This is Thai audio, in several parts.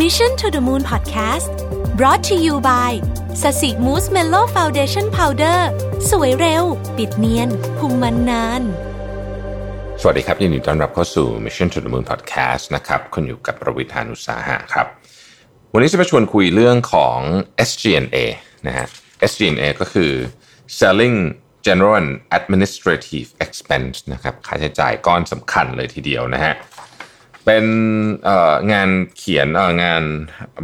Mission to the Moon Podcast brought to you by sasi Mousse Mellow Foundation Powder สวยเร็ว ปิดเนียนคุมมันนาน สวัสดีครับ ยินดีต้อนรับเข้าสู่ Mission to the Moon Podcast นะครับคุณอยู่กับผมรวิศ หาญอุตสาหะครับ วันนี้จะมาชวนคุยเรื่องของ SG&A นะฮะ SG&A ก็คือ Selling General and Administrative Expense นะครับ ค่าใช้จ่ายก้อนสำคัญเลยทีเดียวนะฮะ เป็นงานเขียนงาน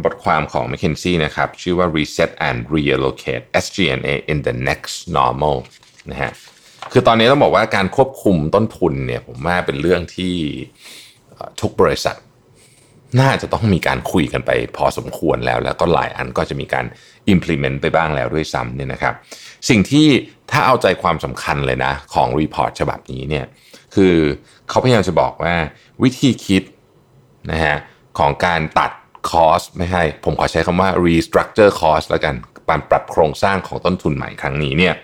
บทความของ McKinsey นะครับ ชื่อว่า Reset and Reallocate SG&A in the Next Normal นะฮะคือตอนนี้ต้องบอกว่าการควบคุมต้นทุนเนี่ยผมว่าเป็นเรื่องที่ทุกบริษัท น่าจะต้องมีการคุยกันไปพอสมควรแล้ว แล้วก็หลายอันก็จะมีการ implement ไปบ้างแล้วด้วยซ้ำเนี่ยนะครับ สิ่งที่ถ้าเอาใจความสำคัญเลยนะ ของรีพอร์ตฉบับนี้เนี่ยคือเขาพยายามจะบอกว่าวิธีคิด นะฮะของการตัดคอสไม่ใช่ผมขอใช้คำว่า restructure cost แล้วกันการปรับโครงสร้างของต้นทุนใหม่ครั้งนี้เนี่ย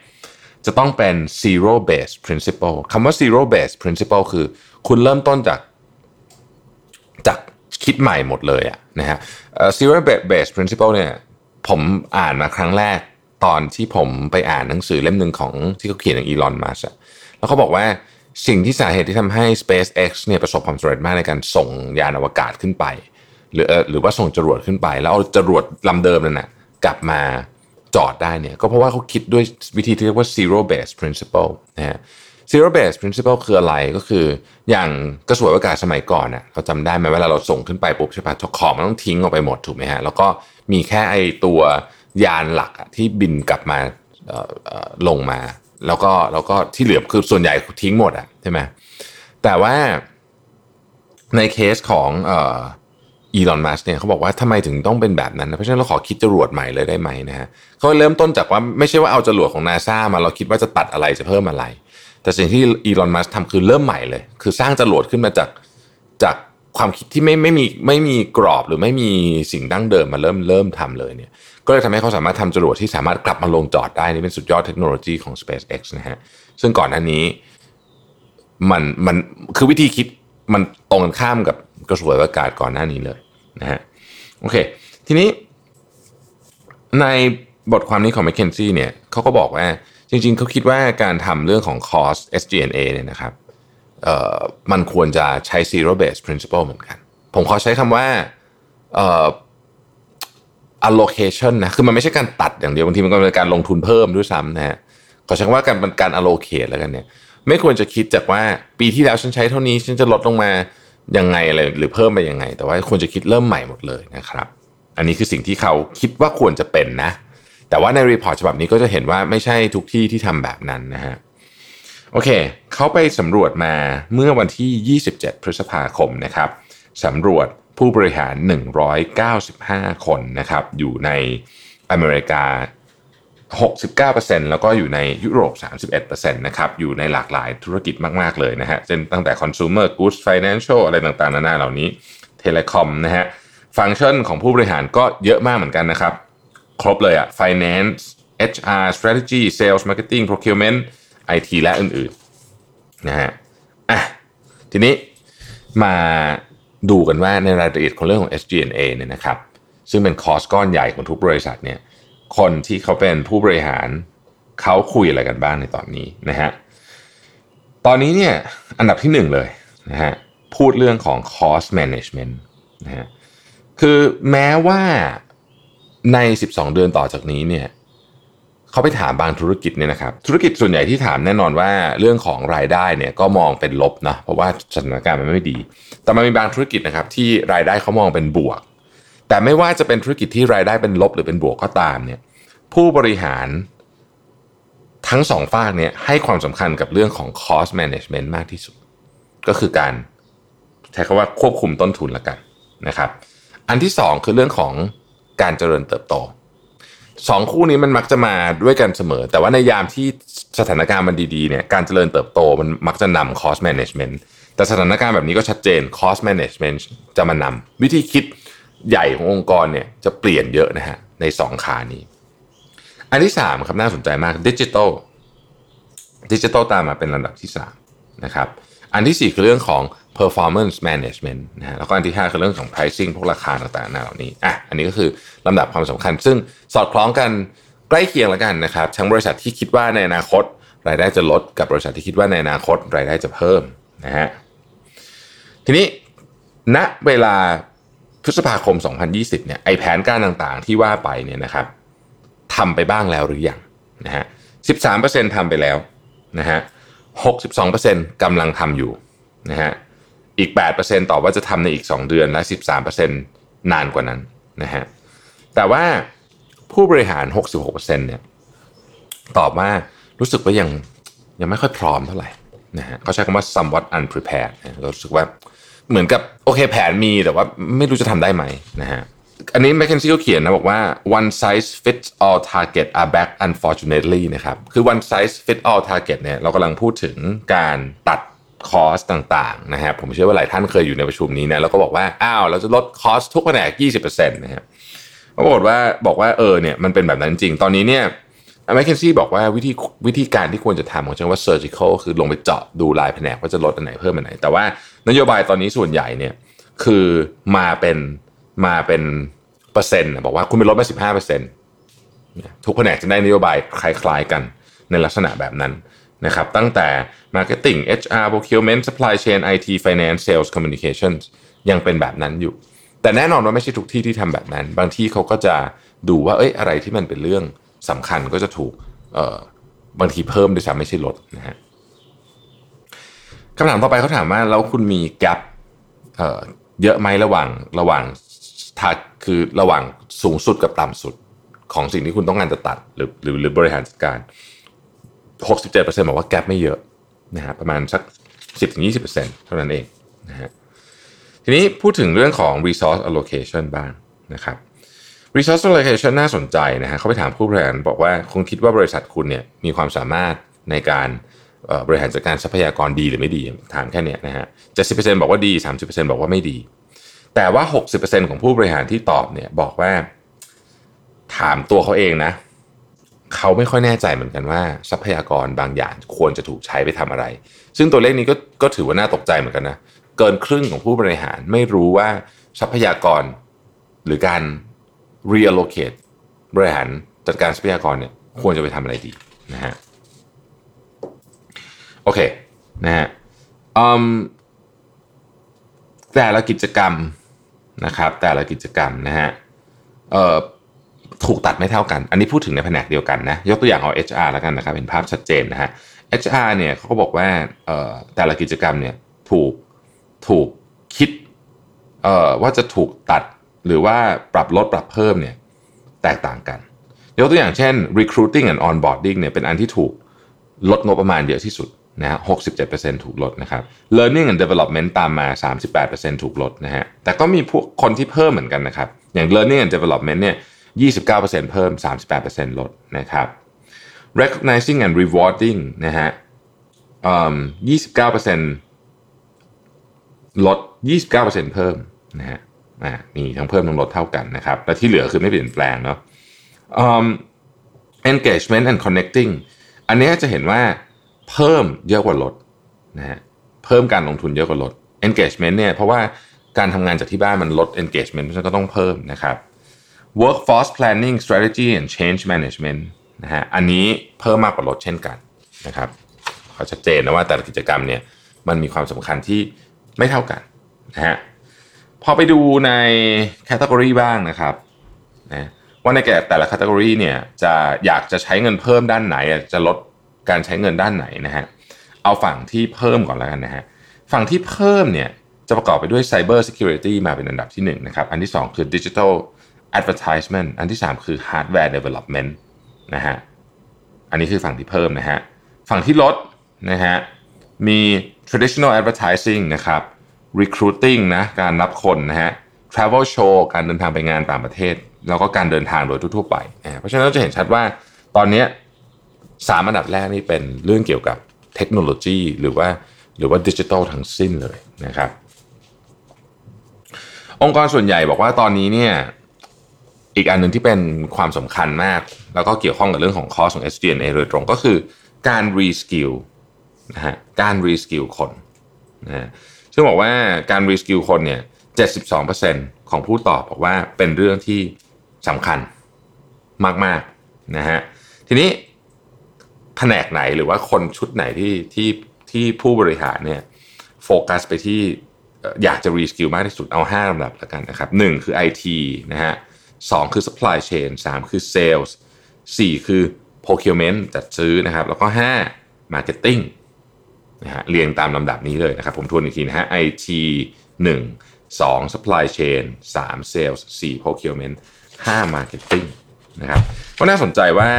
จะต้องเป็น zero base principle คำว่า zero base principle คือ คุณเริ่มต้นจากจากคิดใหม่หมดเลยอะนะฮะ zero base principle เนี่ยผมอ่านมาครั้งแรกตอนที่ผมไปอ่านหนังสือเล่มหนึ่งของที่เขาเขียนอย่างอีลอนมัสแล้วเขาบอกว่า สิ่งที่สาเหตุที่ทำให้ SpaceX เนี่ยประสบความสำเร็จมากในการส่งยานอวกาศขึ้นไป หรือหรือว่าส่งจรวดขึ้นไป แล้วเอาจรวดลำเดิมนั่นนะกลับมาจอดได้เนี่ยก็เพราะว่าเขาคิดด้วยวิธีที่เรียกว่า zero base principle นะฮะ zero base principle คืออะไรก็คืออย่างกระสวยอวกาศสมัยก่อนน่ะเราจำได้ไหมเวลาเราส่งขึ้นไปปุ๊บใช่ปะของมันต้องทิ้งออกไปหมดถูกไหมฮะแล้วก็มีแค่ไอตัวยานหลักที่บินกลับมาลงมา แล้วก็แล้วก็ที่เหลือคือส่วนใหญ่ทิ้งหมดอะใช่ไหมแต่ว่าในเคสของเอ่ออีลอนมัสเนี่ยเขาบอกว่าทำไมถึงต้องเป็นแบบนั้น เพราะฉะนั้นเราขอคิดจรวดใหม่เลยได้ไหมนะฮะเขาเริ่มต้นจากว่าไม่ใช่ว่าเอาจรวดของนาซามาเราคิดว่าจะตัดอะไรจะเพิ่มอะไร แต่สิ่งที่อีลอนมัสทำคือเริ่มใหม่เลย คือสร้างจรวดขึ้นมาจากจากความคิดที่ไม่ไม่มีไม่มีกรอบหรือไม่มีสิ่งดั้งเดิมมาเริ่มเริ่มทำเลยเนี่ย ก็เลยทำให้เขาสามารถทำจรวดที่สามารถกลับมาลงจอดได้นี่เป็นสุดยอดเทคโนโลยีของ SpaceX นะฮะซึ่งก่อนหน้านี้มันมันคือวิธีคิดมันตรงกันข้ามกับกระสวยอากาศก่อนหน้านี้เลยนะฮะโอเค ทีนี้ ในบทความนี้ของ McKinsey เนี่ยเขาก็บอกว่าจริงๆ เขาคิดว่าการทำเรื่องของ cost SG&A เนี่ยนะครับเอ่อมันควรจะใช้ zero based principle เหมือนกัน ผมขอใช้คำว่าเอ่อ allocation นะคือมันไม่ใช่การตัดอย่างเดียวบางทีมันก็เป็นการลงทุนเพิ่มด้วยซ้ำนะฮะขอใช้คำว่าการการ allocate แล้วกันเนี่ย ไม่ควรจะคิดจากว่าปีที่แล้วฉันใช้เท่านี้ฉันจะลดลงมายังไงอะไรหรือเพิ่มไปยังไง แต่ว่าควรจะคิดเริ่มใหม่หมดเลยนะครับ อันนี้คือสิ่งที่เขาคิดว่าควรจะเป็นนะ แต่ว่าในรีพอร์ตฉบับนี้ก็จะเห็นว่าไม่ใช่ทุกที่ที่ทำแบบนั้นนะฮะโอเค เขาไปสำรวจมาเมื่อวันที่ 27 พฤษภาคมนะครับสำรวจ ผู้บริหาร 195 คนนะครับอยู่ในอเมริกา 69%แล้วก็อยู่ในยุโรป 31%นะครับอยู่ในหลากหลายธุรกิจมาก ๆ เลยนะฮะเช่นตั้งแต่ consumer goods financial อะไรต่างๆ นานาเหล่านี้ telecom นะฮะฟังก์ชันของผู้บริหารก็เยอะมากเหมือนกันนะครับ ครบเลยอะ finance HR strategy sales marketing procurement IT และอื่นๆนะฮะอะทีนี้มา ดูกันว่าในรายละเอียดของเรื่องของ SG&A เนี่ยนะครับซึ่งเป็นคอสก้อนใหญ่ของทุกบริษัทเนี่ยคนที่เขาเป็นผู้บริหารเขาคุยอะไรกันบ้างในตอนนี้นะฮะตอนนี้เนี่ยอันดับที่หนึ่งเลยนะฮะพูดเรื่องของ cost management นะฮะคือแม้ว่าใน 12 เดือนต่อจากนี้เนี่ย เขาไปถามบางธุรกิจเนี่ยนะครับธุรกิจส่วนใหญ่ที่ถามแน่นอนว่าเรื่องของรายได้เนี่ยก็มองเป็นลบนะเพราะว่าสถานการณ์มันไม่ดี แต่มันมีบางธุรกิจนะครับที่รายได้เขามองเป็นบวก แต่ไม่ว่าจะเป็นธุรกิจที่รายได้เป็นลบหรือเป็นบวกก็ตามเนี่ยผู้บริหารทั้งสองฝากเนี่ยให้ความสำคัญกับเรื่องของ cost management มากที่สุด ก็คือการใช้คำว่าควบคุมต้นทุนละกันนะครับ อันที่สองคือเรื่องของการเจริญเติบโต สองคู่นี้มันมักจะมาด้วยกันเสมอ แต่ว่าในยามที่สถานการณ์มันดีๆเนี่ยการเจริญเติบโตมันมักจะนำ cost management แต่สถานการณ์แบบนี้ก็ชัดเจน cost management จะมานำวิธีคิดใหญ่ขององค์กรเนี่ยจะเปลี่ยนเยอะนะฮะในสองขานี้ อันที่สามครับน่าสนใจมากดิจิทัลดิจิทัลตามมาเป็นลำดับที่สามนะครับ อันที่สี่คือเรื่องของ performance management นะฮะแล้วก็อันที่ 5 คือเรื่องของ pricing พวกราคาต่างๆเหล่านี้อะอันนี้ก็คือลำดับความสำคัญ ซึ่งสอดคล้องกันใกล้เคียงแล้วกันนะครับทั้งบริษัทที่คิดว่าในอนาคต รายได้จะลดกับบริษัทที่คิดว่าในอนาคต รายได้จะเพิ่มนะฮะทีนี้ณเวลาพฤษภาคม 2020เนี่ยไอแผนการต่างๆที่ว่าไปเนี่ยนะครับทำไปบ้างแล้วหรือยังนะฮะ13%ทำไปแล้วนะฮะ 62%กำลังทำอยู่นะฮะอีก 8%ตอบว่าจะทำในอีก 2 เดือนและ 13%นานกว่านั้นนะฮะแต่ว่าผู้บริหาร 66%เนี่ยตอบว่ารู้สึกว่ายังยังไม่ค่อยพร้อมเท่าไหร่นะฮะเขาใช้คำว่า somewhat unprepared เรารู้สึกว่าเหมือนกับโอเคแผนมีแต่ว่าไม่รู้จะทำได้ไหมนะฮะ อันนี้ m c k เคนซี่ก็เขียนนะบอกว่า one size fits all target are back unfortunately นะครับคือ one size fits all target เนี่ยเรากำลังพูดถึงการตัดคอสต่างๆนะฮะผมเชื่อว่าหลายท่านเคยอยู่ในประชุมนี้นะแล้วก็บอกว่า อ้าว เราจะลดคอสทุกแผนก 20%นะครับปรากฏว่าบอกว่าเออเนี่ยมันเป็นแบบนั้นจริง ตอนนี้เนี่ยแมคเคนซี่บอกว่าวิธีวิธีการที่ควรจะทำของฉันว่า surgical คือลงไปเจาะดูลายแผนกว่าจะลดอันไหนเพิ่มอันไหน แต่ว่านโยบายตอนนี้ส่วนใหญ่เนี่ยคือมาเป็น มาเป็นเปอร์เซ็นต์บอกว่าคุณไปลดไปสิบห้าเปอร์เซ็นต์ทุกแผนกจะได้นโยบายคล้าย ๆกันในลักษณะแบบนั้นนะครับตั้งแต่ Marketing HR Procurement Supply Chain IT Finance Sales Communications ยังเป็นแบบนั้นอยู่ แต่แน่นอนว่าไม่ใช่ทุกที่ที่ทำแบบนั้น บางที่เขาก็จะดูว่าเอ้ยอะไรที่มันเป็นเรื่องสำคัญก็จะถูกบางทีเพิ่มด้วยซ้ำไม่ใช่ลดนะฮะคำถามต่อไปเขาถามว่า แล้วคุณมีแกลบเยอะไหมระหว่างระหว่างาคือระหว่างสูงสุดกับต่ำสุดของสิ่งที่คุณต้องการจะตัดหรือหรือหรือบริหารจัดการ 67%บอกว่าแกลบไม่เยอะนะฮะประมาณสัก 10-20%เท่านั้นเองนะฮะทีนี้พูดถึงเรื่องของ resource allocation บ้างนะครับ resource allocation น่าสนใจนะฮะเขาไปถามผู้บริหารบอกว่าคุณคิดว่าบริษัทคุณเนี่ยมีความสามารถในการบริหารจัดการทรัพยากรดีหรือไม่ดีถามแค่นี้นะฮะ70%บอกว่าดี30%บอกว่าไม่ดี แต่ว่า 60%ของผู้บริหารที่ตอบเนี่ยบอกว่า ถามตัวเขาเองนะ เขาไม่ค่อยแน่ใจเหมือนกันว่า ทรัพยากรบางอย่างควรจะถูกใช้ไปทำอะไร ซึ่งตัวเลขนี้ก็ก็ถือว่าน่าตกใจเหมือนกันนะเกินครึ่งของผู้บริหารไม่รู้ว่าทรัพยากรหรือการ reallocate บริหารจัดการทรัพยากรเนี่ยควรจะไปทำอะไรดีนะฮะโอเคนะฮะแต่ละกิจกรรม นะครับ แต่ละกิจกรรมนะฮะถูกตัดไม่เท่ากัน อันนี้พูดถึงในแผนกเดียวกันนะ ยกตัวอย่างเอา HR แล้วกันนะครับ เห็นภาพชัดเจนนะฮะ HR เนี่ยเขาก็บอกว่าแต่ละกิจกรรมเนี่ยถูกถูกคิดว่าจะถูกตัดหรือว่าปรับลดปรับเพิ่มเนี่ยแตกต่างกัน ยกตัวอย่างเช่น recruiting and onboarding เนี่ยเป็นอันที่ถูกลดงบประมาณเยอะที่สุด นะฮะ67%ถูกลดนะครับ learning and development ตามมา 38%ถูกลดนะฮะ แต่ก็มีพวกคนที่เพิ่มเหมือนกันนะครับ อย่าง learning and development เนี่ย 29%เพิ่ม 38%ลดนะครับ recognizing and rewarding นะฮะ29%ลด 29%เพิ่มนะฮะมีทั้งเพิ่มทั้งลดเท่ากันนะครับ และที่เหลือคือไม่เปลี่ยนแปลงเนาะ um, engagement and connecting อันนี้จะเห็นว่า เพิ่มเยอะกว่าลดนะฮะเพิ่มการลงทุนเยอะกว่าลด engagement เนี่ยเพราะว่าการทำงานจากที่บ้านมันลด engagement เพราะฉะนั้นก็ต้องเพิ่มนะครับ workforce planning strategy and change management นะฮะอันนี้เพิ่มมากกว่าลดเช่นกันนะครับเขาชัดเจนนะว่าแต่ละกิจกรรมเนี่ยมันมีความสำคัญที่ไม่เท่ากันนะฮะพอไปดูใน category บ้างนะครับนะว่าในแก่แต่ละ category เนี่ยจะอยากจะใช้เงินเพิ่มด้านไหนจะลด การใช้เงินด้านไหนนะฮะเอาฝั่งที่เพิ่มก่อนแล้วกันนะฮะฝั่งที่เพิ่มเนี่ยจะประกอบไปด้วย Cyber Security มาเป็นอันดับที่1นะครับอันที่ 2 คือ Digital Advertisement อันที่ 3 คือ Hardware Development นะฮะอันนี้คือฝั่งที่เพิ่มนะฮะฝั่งที่ลดนะฮะมี traditional advertising นะครับ recruiting นะการรับคนนะฮะ travel show การเดินทางไปงานต่างประเทศ แล้วก็การเดินทางโดยทั่วไปนะเพราะฉะนั้นเราจะเห็นชัดว่าตอนนี้ สามอันดับแรกนี่เป็นเรื่องเกี่ยวกับเทคโนโลยี หรือว่าหรือว่าดิจิทัลทั้งสิ้นเลยนะครับ องค์กรส่วนใหญ่บอกว่าตอนนี้เนี่ยอีกอันหนึ่งที่เป็นความสำคัญมาก แล้วก็เกี่ยวข้องกับเรื่องของ cost ของ SG&A โดยตรงก็คือการ reskill นะฮะการ reskill คนนะซึ่งบอกว่าการ reskill คนเนี่ย72%ของผู้ตอบบอกว่าเป็นเรื่องที่สำคัญมากๆนะฮะทีนี้ แผนกไหนหรือว่าคนชุดไหนที่ที่ที่ผู้บริหารเนี่ยโฟกัสไปที่อยากจะรีสกิลมากที่สุดเอา5ลำดับแล้วกันนะครับหนึ่งคือ IT นะฮะสองคือ supply chain 3 คือ sales 4 คือ procurement จัดซื้อนะครับ แล้วก็ 5 marketing นะฮะเรียงตามลำดับนี้เลยนะครับ ผมทวนอีกทีนะฮะ IT 1 2 supply chain 3 sales 4 procurement 5 marketing นะครับก็น่าสนใจว่า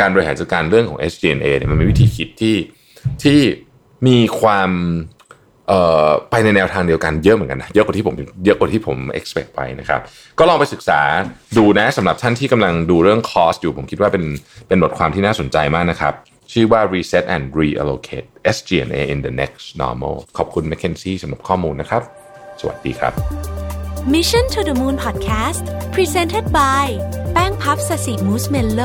การบริหารจัดการเรื่องของ SG&A เนี่ยมันมีวิธีคิดที่ที่มีความไปในแนวทางเดียวกันเยอะเหมือนกันนะเยอะกว่าที่ผมเยอะกว่าที่ผม expect ไปนะครับก็ลองไปศึกษาดูนะสำหรับท่านที่กำลังดูเรื่อง cost อยู่ผมคิดว่าเป็นเป็นบทความที่น่าสนใจมากนะครับ ชื่อว่า reset and reallocate SG&A in the next normal ขอบคุณ McKinsey สำหรับข้อมูลนะครับ สวัสดีครับ Mission to the Moon Podcast Presented by แป้งพับสสิมูสเมลโล